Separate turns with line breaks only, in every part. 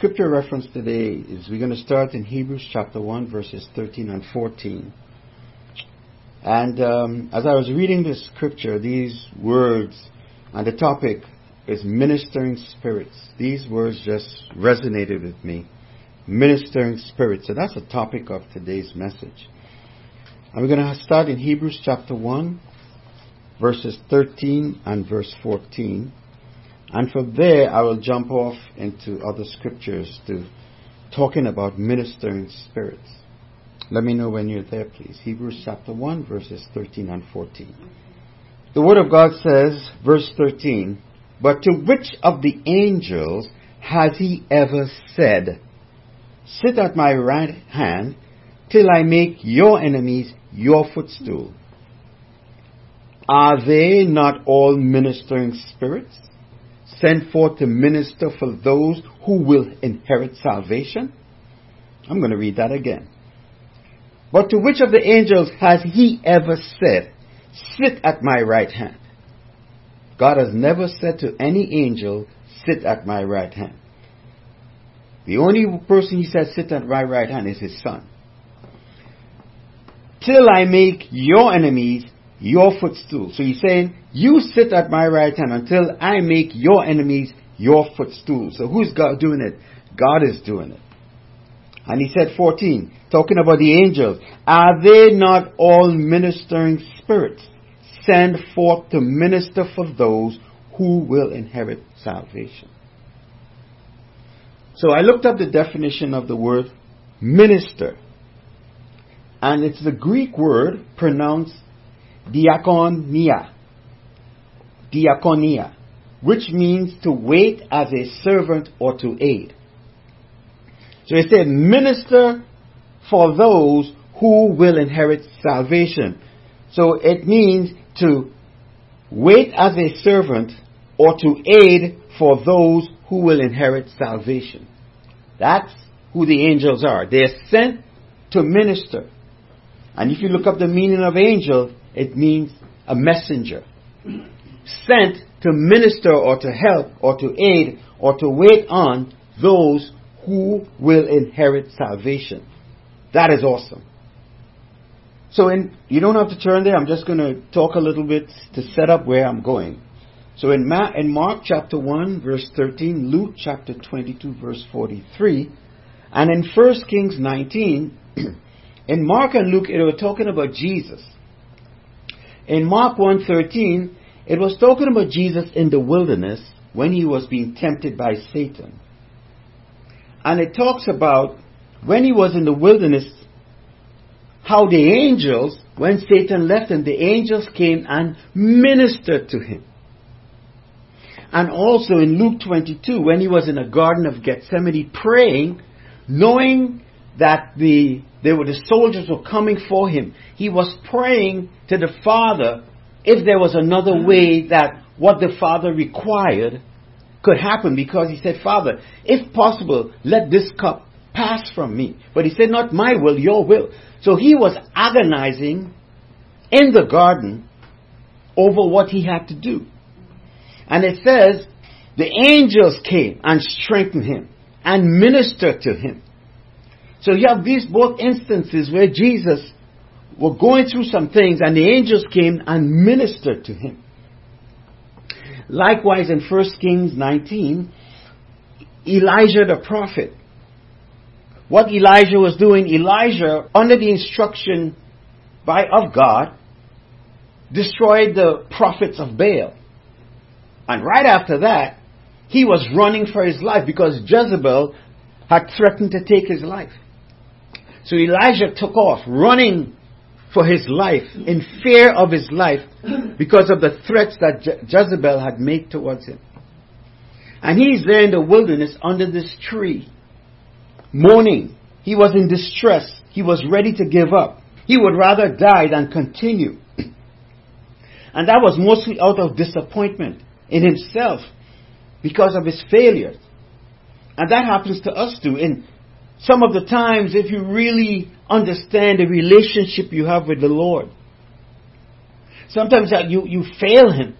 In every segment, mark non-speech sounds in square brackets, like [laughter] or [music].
Scripture reference today is we're going to start in Hebrews chapter 1, verses 13 and 14. And um, as I was reading this scripture, these words, and the topic is ministering spirits. These words just resonated with me. Ministering spirits. So that's the topic of today's message. And we're going to start in Hebrews chapter 1, verses 13 and verse 14. And from there, I will jump off into other scriptures to talking about ministering spirits. Let me know when you're there, please. Hebrews chapter 1, verses 13 and 14. The Word of God says, verse 13, But to which of the angels has he ever said, Sit at my right hand till I make your enemies your footstool? Are they not all ministering spirits? Sent forth to minister for those who will inherit salvation? I'm going to read that again. But to which of the angels has he ever said, Sit at my right hand? God has never said to any angel, Sit at my right hand. The only person he says, Sit at my right hand is his son. Till I make your enemies your footstool. So he's saying, You sit at my right hand until I make your enemies your footstool. So who's God doing it? God is doing it. And he said 14, talking about the angels, Are they not all ministering spirits sent forth to minister for those who will inherit salvation? So I looked up the definition of the word minister. And it's the Greek word pronounced diakonia. Diakonia, which means to wait as a servant or to aid. So it said, minister for those who will inherit salvation. So it means to wait as a servant or to aid for those who will inherit salvation. That's who the angels are. They're sent to minister. And if you look up the meaning of angel, it means a messenger. Sent to minister or to help or to aid or to wait on those who will inherit salvation. That is awesome. So in, you don't have to turn there. I'm just going to talk a little bit to set up where I'm going. So in, Ma- in Mark chapter 1 verse 13, Luke chapter 22 verse 43, and in 1 Kings 19, [clears throat] in Mark and Luke, it were talking about Jesus. In Mark 1:13, it was talking about Jesus in the wilderness when he was being tempted by Satan. And it talks about when he was in the wilderness how the angels, when Satan left him, the angels came and ministered to him. And also in Luke 22, when he was in the Garden of Gethsemane praying, knowing that the they were the soldiers were coming for him. He was praying to the Father if there was another way that what the Father required could happen because he said, Father, if possible, let this cup pass from me. But he said, not my will, your will. So he was agonizing in the garden over what he had to do. And it says, the angels came and strengthened him and ministered to him. So you have these both instances where Jesus was going through some things and the angels came and ministered to him. Likewise in 1 Kings 19, Elijah the prophet. What Elijah was doing, Elijah, under the instruction by, of God, destroyed the prophets of Baal. And right after that, he was running for his life because Jezebel had threatened to take his life. So Elijah took off, running for his life, in fear of his life, because of the threats that Je- Jezebel had made towards him. And he's there in the wilderness under this tree, mourning. He was in distress. He was ready to give up. He would rather die than continue. [clears throat] And that was mostly out of disappointment in himself because of his failures. And that happens to us too. In some of the times, if you really understand the relationship you have with the Lord, sometimes you, you fail Him.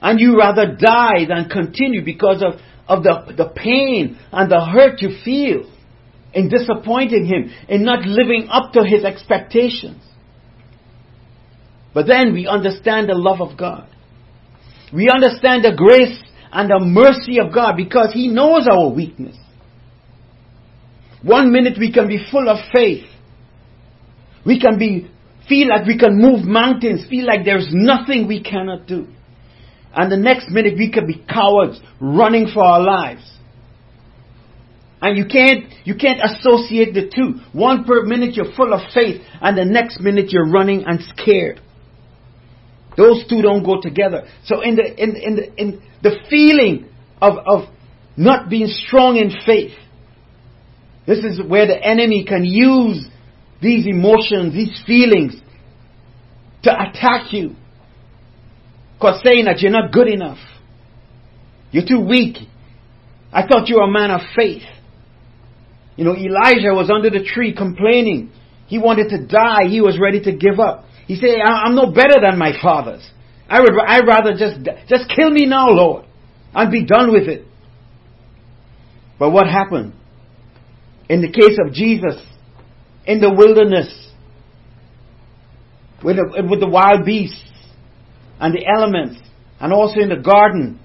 And you rather die than continue because of of the, the pain and the hurt you feel in disappointing Him, in not living up to His expectations. But then we understand the love of God. We understand the grace and the mercy of God because He knows our weakness. One minute we can be full of faith. We can be, feel like we can move mountains, feel like there's nothing we cannot do. And the next minute we can be cowards running for our lives. And you can't, you can't associate the two. One per minute you're full of faith and the next minute you're running and scared. Those two don't go together. So in the, in, in the, in the feeling of, of not being strong in faith, this is where the enemy can use these emotions, these feelings to attack you. Because saying that you're not good enough. You're too weak. I thought you were a man of faith. You know, Elijah was under the tree complaining. He wanted to die. He was ready to give up. He said, I'm no better than my fathers. I would, I'd rather just, just kill me now, Lord, and be done with it. But what happened? In the case of Jesus, in the wilderness, with the, with the wild beasts and the elements, and also in the garden,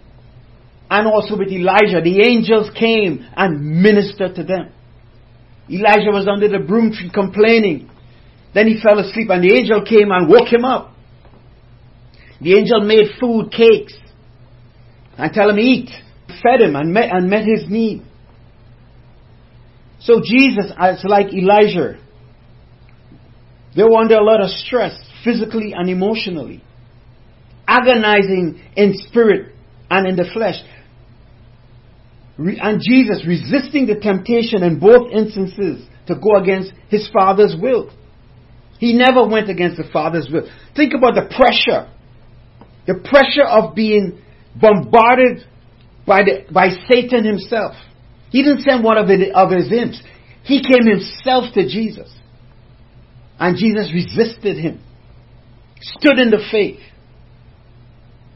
and also with Elijah, the angels came and ministered to them. Elijah was under the broom tree complaining. Then he fell asleep and the angel came and woke him up. The angel made food, cakes, and tell him eat. Fed him and met, and met his need. So Jesus uh, is like Elijah. They were under a lot of stress, physically and emotionally. Agonizing in spirit and in the flesh. And Jesus resisting the temptation in both instances to go against his Father's will. He never went against the Father's will. Think about the pressure. The pressure of being bombarded by, the, by Satan himself. He didn't send one of, the, of his imps. He came himself to Jesus. And Jesus resisted him. Stood in the faith.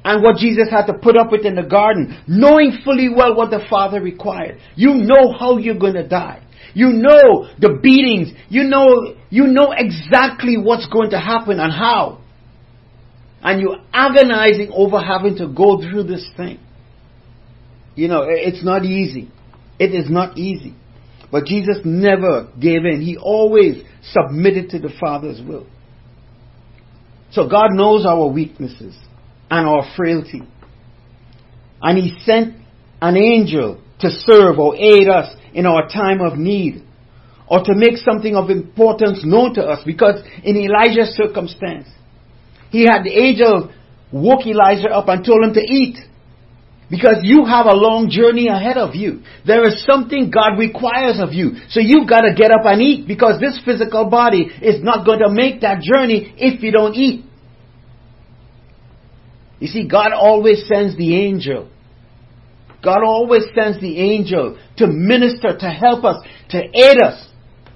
And what Jesus had to put up with in the garden, knowing fully well what the Father required. You know how you're going to die. You know the beatings. You know, you know exactly what's going to happen and how. And you're agonizing over having to go through this thing. You know, it's not easy. It is not easy. But Jesus never gave in. He always submitted to the Father's will. So God knows our weaknesses and our frailty. And He sent an angel to serve or aid us in our time of need or to make something of importance known to us because in Elijah's circumstance, he had the angel woke Elijah up and told him to eat. Because you have a long journey ahead of you. There is something God requires of you. So you've got to get up and eat because this physical body is not going to make that journey if you don't eat. You see, God always sends the angel God always sends the angel to minister, to help us, to aid us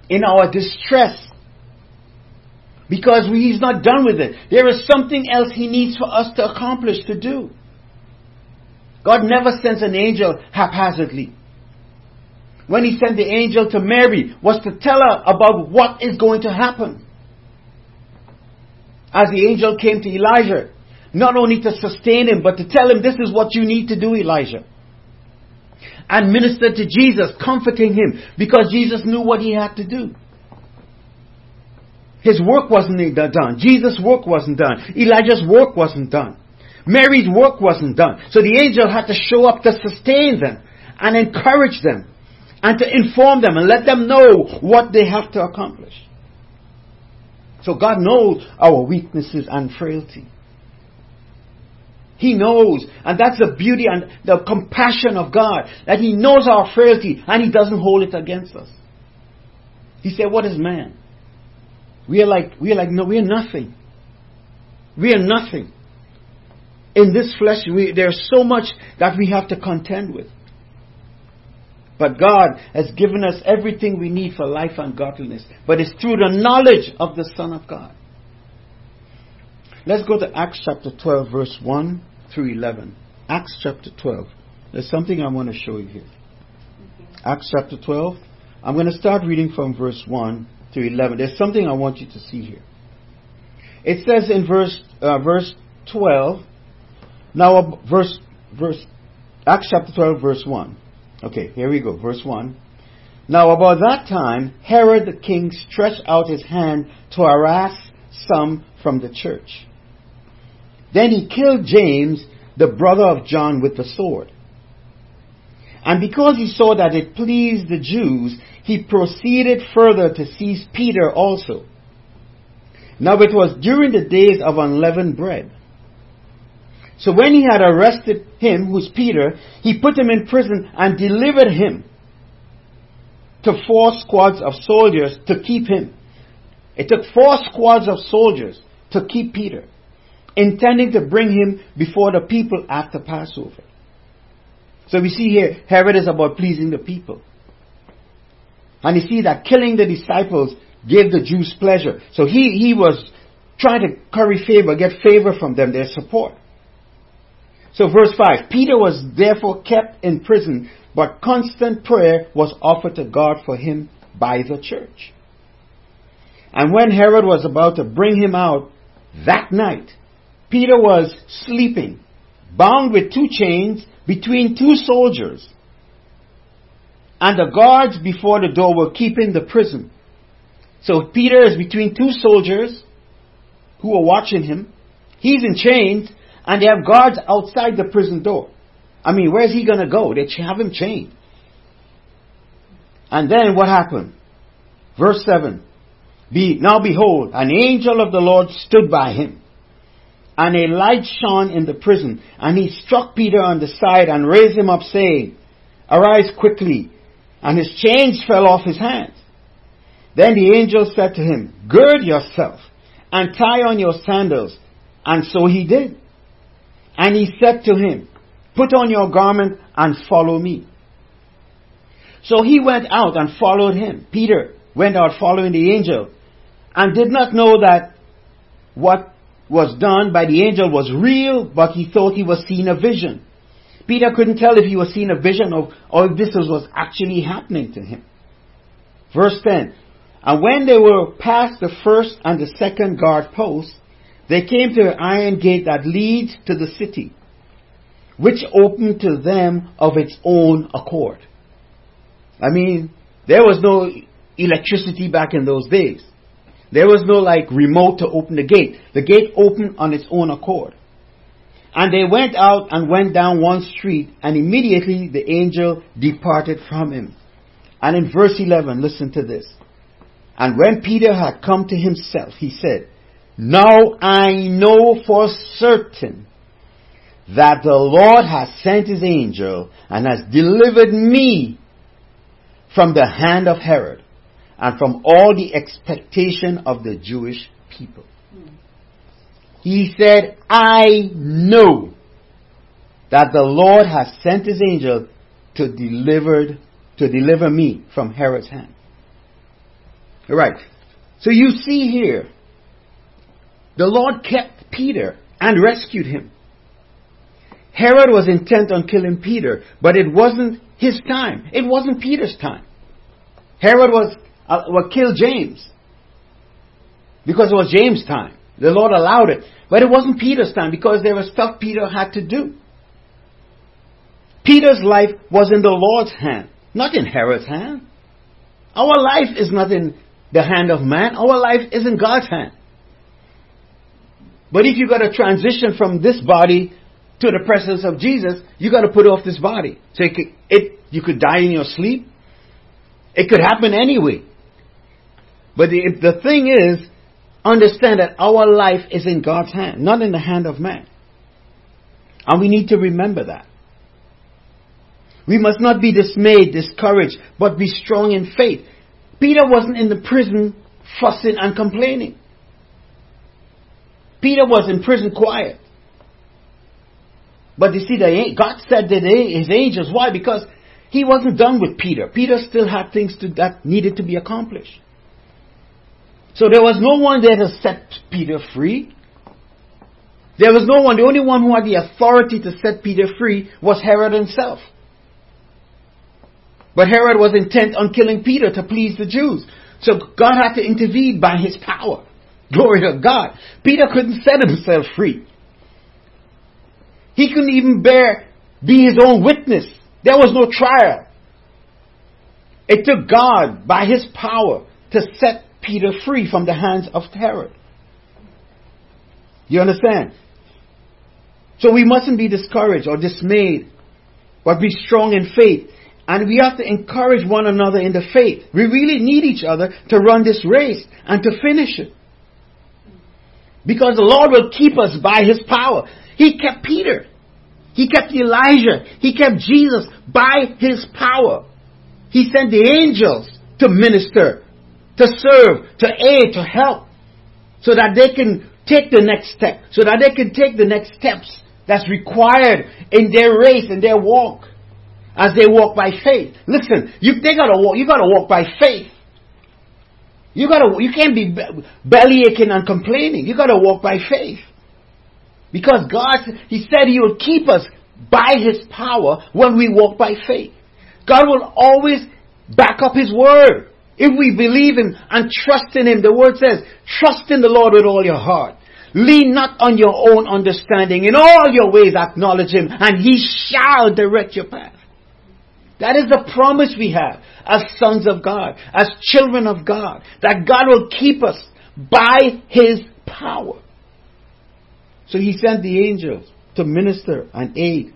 in our distress. Because He's not done with it. There is something else He needs for us to accomplish, to do. God never sends an angel haphazardly. When He sent the angel to Mary, was to tell her about what is going to happen. As the angel came to Elijah, not only to sustain him, but to tell him this is what you need to do, Elijah and ministered to Jesus, comforting him because Jesus knew what he had to do. His work wasn't done. Jesus' work wasn't done. Elijah's work wasn't done. Mary's work wasn't done. So the angel had to show up to sustain them and encourage them and to inform them and let them know what they have to accomplish. So God knows our weaknesses and frailty. He knows. And that's the beauty and the compassion of God. That He knows our frailty and He doesn't hold it against us. He said, What is man? We are like, we are like, no, we are nothing. We are nothing. In this flesh, we, there's so much that we have to contend with. But God has given us everything we need for life and godliness. But it's through the knowledge of the Son of God. Let's go to Acts chapter 12, verse 1 through 11. Acts chapter 12, There's something I want to show you here. Acts chapter 12. I'm going to start reading from verse 1 through 11. There's something I want you to see here. It says in verse uh, verse 12. Now, verse verse Acts chapter 12, verse 1. Okay, here we go. Verse 1. Now, about that time, Herod the king stretched out his hand to harass some from the church. Then he killed James, the brother of John, with the sword. And because he saw that it pleased the Jews, he proceeded further to seize Peter also. Now it was during the days of unleavened bread. So when he had arrested him, who's Peter, he put him in prison and delivered him to four squads of soldiers to keep him. It took four squads of soldiers to keep Peter, intending to bring him before the people after Passover. So we see here, Herod is about pleasing the people. And you see that killing the disciples gave the Jews pleasure. So he, he was trying to curry favor, get favor from them, their support. So verse 5, Peter was therefore kept in prison, but constant prayer was offered to God for him by the church. And when Herod was about to bring him out that night, Peter was sleeping, bound with two chains between two soldiers. And the guards before the door were keeping the prison. So Peter is between two soldiers who are watching him. He's in chains, and they have guards outside the prison door. I mean, where's he going to go? They have him chained. And then what happened? Verse 7. Be, now behold, an angel of the Lord stood by him, and a light shone in the prison, and he struck Peter on the side and raised him up, saying, Arise quickly. And his chains fell off his hands. Then the angel said to him, Gird yourself, and tie on your sandals. And so he did. And he said to him, Put on your garment and follow me. So he went out and followed him. Peter went out following the angel and did not know that what was done by the angel was real, but he thought he was seeing a vision. Peter couldn't tell if he was seeing a vision or, or if this was actually happening to him. Verse 10. And when they were past the first and the second guard post, they came to an iron gate that leads to the city, which opened to them of its own accord. I mean, there was no electricity back in those days. There was no like remote to open the gate. The gate opened on its own accord. And they went out and went down one street, and immediately the angel departed from him. And in verse 11, listen to this. And when Peter had come to himself, he said, now I know for certain that the Lord has sent his angel and has delivered me from the hand of Herod and from all the expectation of the Jewish people. He said, I know that the Lord has sent his angel to deliver, to deliver me from Herod's hand. All right. So you see here the Lord kept Peter and rescued him. Herod was intent on killing Peter, but it wasn't his time. It wasn't Peter's time. Herod was uh, well, killed James because it was James' time. The Lord allowed it, but it wasn't Peter's time because there was stuff Peter had to do. Peter's life was in the Lord's hand, not in Herod's hand. Our life is not in the hand of man. Our life is in God's hand. But if you got to transition from this body to the presence of Jesus, you got to put off this body. So it, could, it you could die in your sleep. It could happen anyway. But the, the thing is, understand that our life is in God's hand, not in the hand of man. And we need to remember that. We must not be dismayed, discouraged, but be strong in faith. Peter wasn't in the prison fussing and complaining. Peter was in prison quiet. But you see, God said that his angels. Why? Because he wasn't done with Peter. Peter still had things to, that needed to be accomplished. So there was no one there to set Peter free. There was no one. The only one who had the authority to set Peter free was Herod himself. But Herod was intent on killing Peter to please the Jews. So God had to intervene by his power. Glory to God. Peter couldn't set himself free. He couldn't even bear be his own witness. There was no trial. It took God by his power to set Peter free from the hands of Herod. You understand? So we mustn't be discouraged or dismayed, but be strong in faith. And we have to encourage one another in the faith. We really need each other to run this race and to finish it. Because the Lord will keep us by His power. He kept Peter. He kept Elijah. He kept Jesus by His power. He sent the angels to minister, to serve, to aid, to help, so that they can take the next step, so that they can take the next steps that's required in their race, in their walk, as they walk by faith. Listen, you, they gotta walk, you gotta walk by faith. You gotta, you can't be belly aching and complaining. You gotta walk by faith. Because God, He said He will keep us by His power when we walk by faith. God will always back up His word. If we believe Him and trust in Him, the word says, trust in the Lord with all your heart. Lean not on your own understanding. In all your ways acknowledge Him and He shall direct your path. That is the promise we have as sons of God, as children of God, that God will keep us by His power. So He sent the angels to minister and aid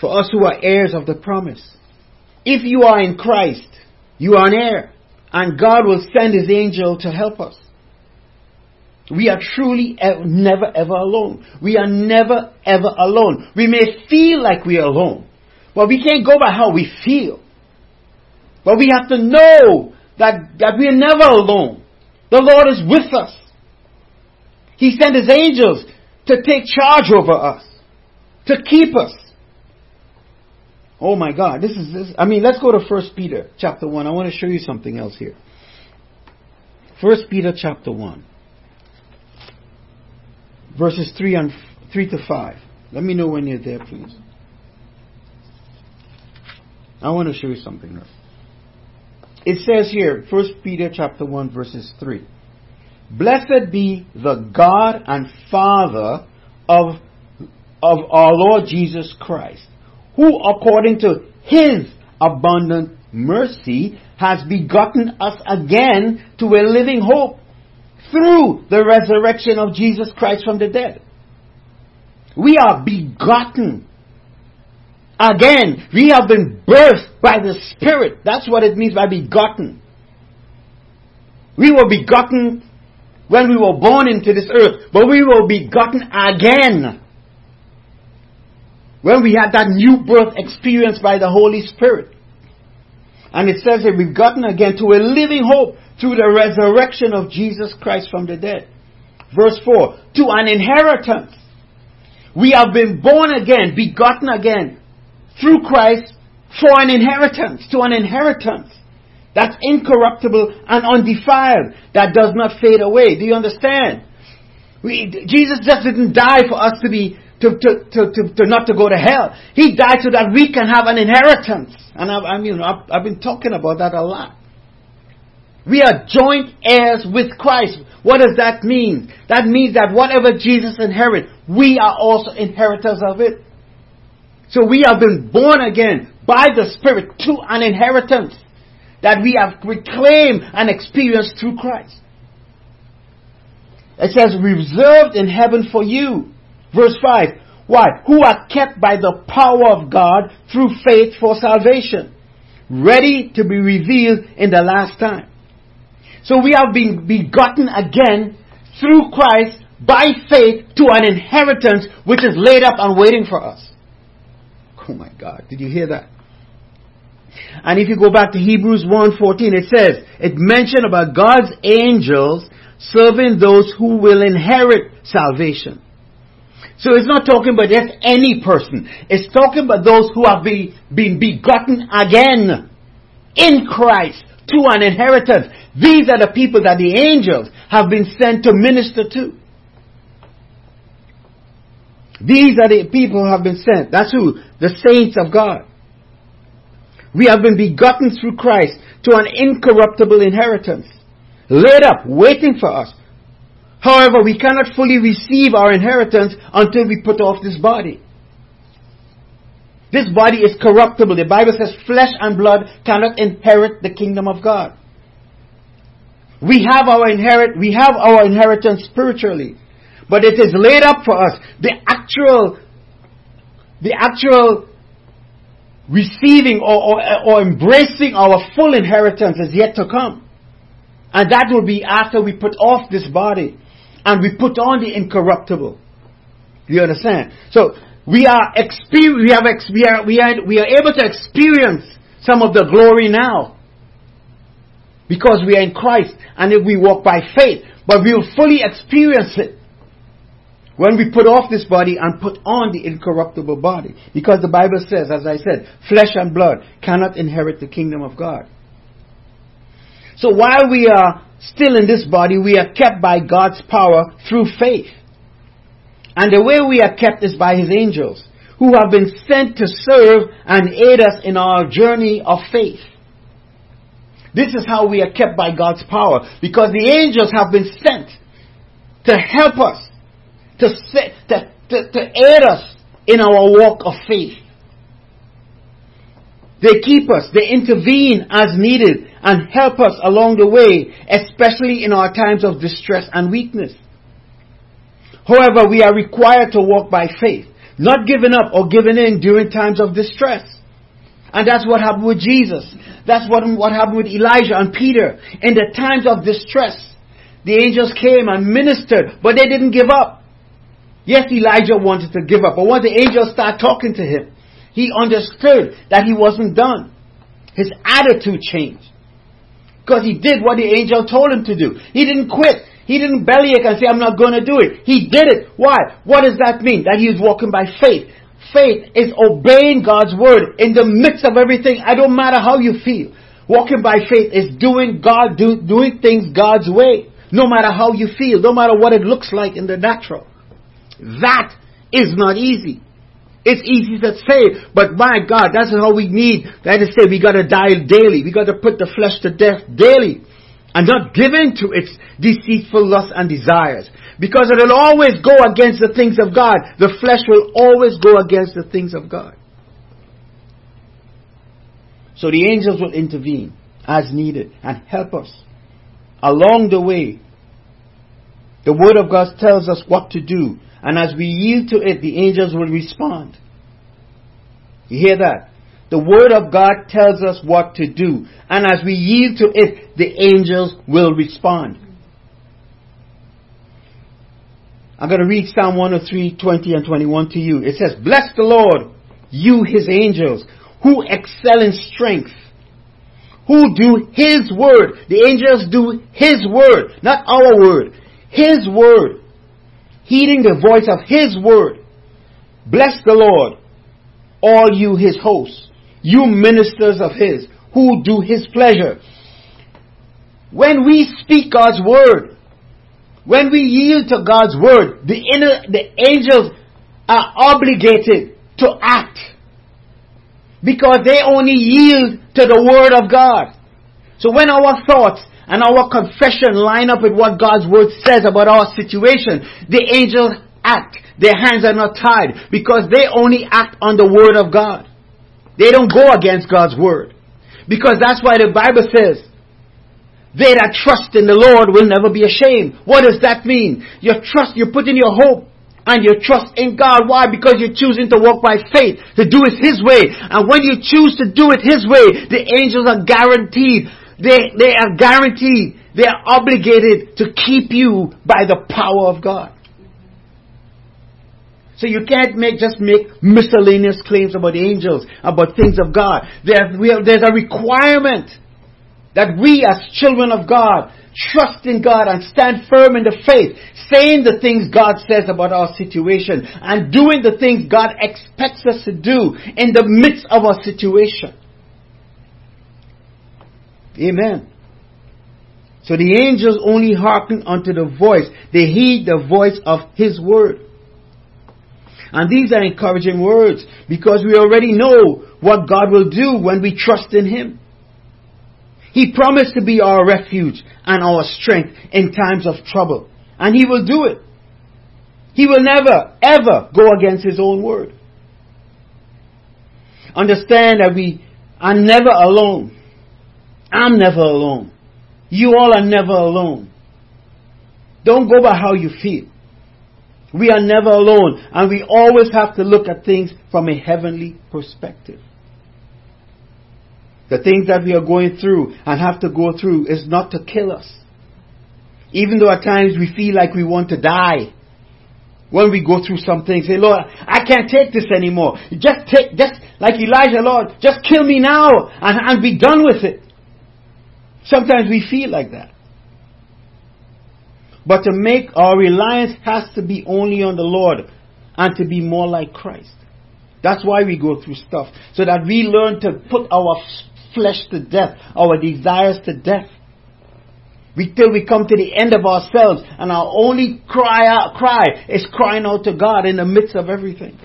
for us who are heirs of the promise. If you are in Christ, you are an heir, and God will send His angel to help us. We are truly never ever alone. We are never ever alone. We may feel like we are alone, but we can't go by how we feel. But we have to know that, that we are never alone. The Lord is with us. He sent His angels to take charge over us, to keep us. Oh my God, this is this. I mean, let's go to First Peter chapter one. I want to show you something else here. First Peter chapter one, verses three and three to five. Let me know when you're there, please. I want to show you something. It says here, First Peter chapter one, verses three. Blessed be the God and Father of of our Lord Jesus Christ who according to his abundant mercy has begotten us again to a living hope through the resurrection of Jesus Christ from the dead. We are begotten again. We have been birthed by the Spirit. That's what it means by begotten. We were begotten when we were born into this earth, but we were begotten again when we had that new birth experience by the Holy Spirit. And it says that we've gotten again to a living hope through the resurrection of Jesus Christ from the dead. Verse 4, to an inheritance. We have been born again, begotten again through Christ for an inheritance, to an inheritance that's incorruptible and undefiled, that does not fade away. Do you understand? We, Jesus just didn't die for us to be to, to, to, to, to not to go to hell. He died so that we can have an inheritance. And I, I mean, I've, I've been talking about that a lot. We are joint heirs with Christ. What does that mean? That means that whatever Jesus inherits, we are also inheritors of it. So we have been born again by the Spirit to an inheritance that we have reclaimed and experienced through Christ. It says, reserved in heaven for you Verse 5. Why? Who are kept by the power of God through faith for salvation, ready to be revealed in the last time. So we have been begotten again through Christ by faith to an inheritance which is laid up and waiting for us. Oh my God, did you hear that? And if you go back to Hebrews 1:14 it says it mentioned about God's angels serving those who will inherit salvation. So it's not talking about just any person. It's talking about those who have been, been begotten again in Christ to an inheritance. These are the people that the angels have been sent to minister to. These are the people who have been sent. That's who? The saints of God. We have been begotten through Christ to an incorruptible inheritance, laid up, waiting for us. However, we cannot fully receive our inheritance until we put off this body. This body is corruptible. The Bible says flesh and blood cannot inherit the kingdom of God. We have our inherit, we have our inheritance spiritually. But it is laid up for us. The actual, the actual receiving or, or, or embracing our full inheritance is yet to come. And that will be after we put off this body and we put on the incorruptible. You understand? So we are exper- we have ex- we are we are we are able to experience some of the glory now because we are in Christ and if we walk by faith, but we will fully experience it when we put off this body and put on the incorruptible body. Because the Bible says, as I said, flesh and blood cannot inherit the kingdom of God. So while we are still in this body, we are kept by God's power through faith. And the way we are kept is by His angels, who have been sent to serve and aid us in our journey of faith. This is how we are kept by God's power, because the angels have been sent to help us, to, to, to, to aid us in our walk of faith. They keep us, they intervene as needed, and help us along the way, especially in our times of distress and weakness. However, we are required to walk by faith, not giving up or giving in during times of distress. And that's what happened with Jesus. That's what, what happened with Elijah and Peter. In the times of distress, the angels came and ministered, but they didn't give up. Yes, Elijah wanted to give up, but once the angel started talking to him, he understood that he wasn't done. His attitude changed. Because he did what the angel told him to do. He didn't quit. He didn't bellyache and say, I'm not going to do it. He did it. Why? What does that mean? That he is walking by faith. Faith is obeying God's word in the midst of everything. I don't matter how you feel. Walking by faith is doing God, do, doing things God's way. No matter how you feel, no matter what it looks like in the natural. That is not easy. It's easy to say, but my God, that's how we need. That is to say, we gotta die daily. We gotta put the flesh to death daily and not give in to its deceitful lusts and desires. Because it'll always go against the things of God. The flesh will always go against the things of God. So the angels will intervene as needed and help us along the way. The Word of God tells us what to do. And as we yield to it, the angels will respond. You hear that? The Word of God tells us what to do. And as we yield to it, the angels will respond. I'm going to read Psalm 103, 20 and 21 to you. It says, Bless the Lord, you his angels, who excel in strength, who do his word. The angels do his word, not our word. His word. Heeding the voice of his word. Bless the Lord, all you his hosts you ministers of His, who do His pleasure. When we speak God's word, when we yield to God's word, the inner, the angels are obligated to act. Because they only yield to the word of God. So when our thoughts and our confession line up with what God's word says about our situation, the angels act. Their hands are not tied because they only act on the word of God. They don't go against God's word. Because that's why the Bible says, they that trust in the Lord will never be ashamed. What does that mean? Your trust, you're putting your hope and your trust in God. Why? Because you're choosing to walk by faith, to do it His way. And when you choose to do it His way, the angels are guaranteed. They, they are guaranteed. They are obligated to keep you by the power of God. So you can't make just make miscellaneous claims about angels, about things of God. There's, there's a requirement that we as children of God trust in God and stand firm in the faith, saying the things God says about our situation and doing the things God expects us to do in the midst of our situation. Amen. So the angels only hearken unto the voice. They heed the voice of His word. And these are encouraging words because we already know what God will do when we trust in Him. He promised to be our refuge and our strength in times of trouble. And He will do it. He will never, ever go against His own word. Understand that we are never alone. I'm never alone. You all are never alone. Don't go by how you feel. We are never alone, and we always have to look at things from a heavenly perspective. The things that we are going through and have to go through is not to kill us. Even though at times we feel like we want to die. When we go through some things, say, Lord, I can't take this anymore. Just take, just like Elijah, Lord, just kill me now and, and be done with it. Sometimes we feel like that. But to make our reliance has to be only on the Lord and to be more like Christ. That's why we go through stuff. So that we learn to put our flesh to death, our desires to death. We, till we come to the end of ourselves and our only cry out, cry is crying out to God in the midst of everything.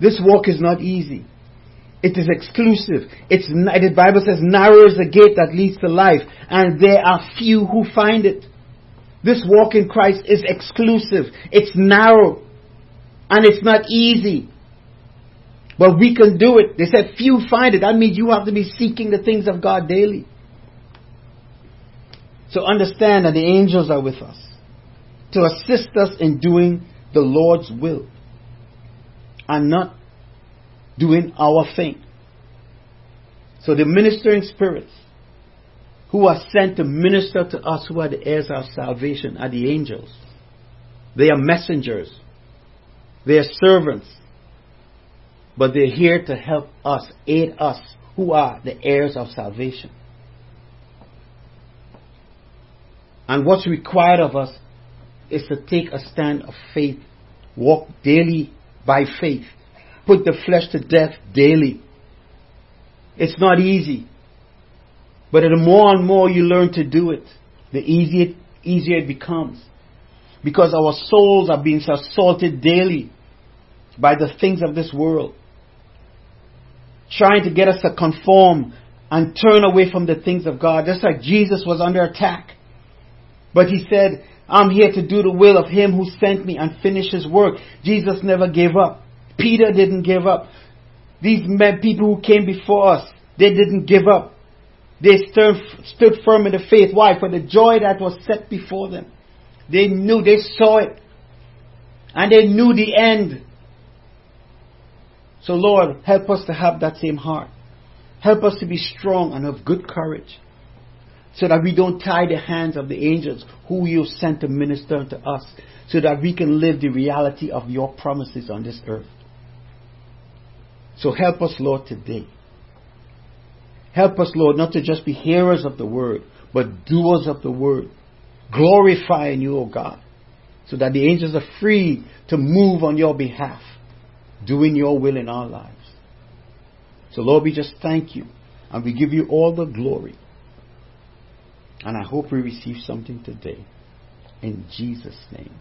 This walk is not easy. It is exclusive. It's, the Bible says narrow is the gate that leads to life and there are few who find it. This walk in Christ is exclusive. It's narrow. And it's not easy. But we can do it. They said few find it. That means you have to be seeking the things of God daily. So understand that the angels are with us to assist us in doing the Lord's will and not doing our thing. So the ministering spirits who are sent to minister to us who are the heirs of salvation are the angels. They are messengers. They are servants. But they're here to help us, aid us, who are the heirs of salvation. And what's required of us is to take a stand of faith, walk daily by faith, put the flesh to death daily. It's not easy. But the more and more you learn to do it, the easier, easier it becomes. Because our souls are being assaulted daily by the things of this world. Trying to get us to conform and turn away from the things of God. Just like Jesus was under attack. But he said, I'm here to do the will of him who sent me and finish his work. Jesus never gave up. Peter didn't give up. These men, people who came before us, they didn't give up. They stood, stood firm in the faith. Why? For the joy that was set before them. They knew, they saw it. And they knew the end. So Lord, help us to have that same heart. Help us to be strong and of good courage. So that we don't tie the hands of the angels who you sent to minister to us. So that we can live the reality of your promises on this earth. So help us, Lord, today. Help us, Lord, not to just be hearers of the word, but doers of the word, glorifying you, O God, so that the angels are free to move on your behalf, doing your will in our lives. So, Lord, we just thank you and we give you all the glory. And I hope we receive something today. In Jesus' name.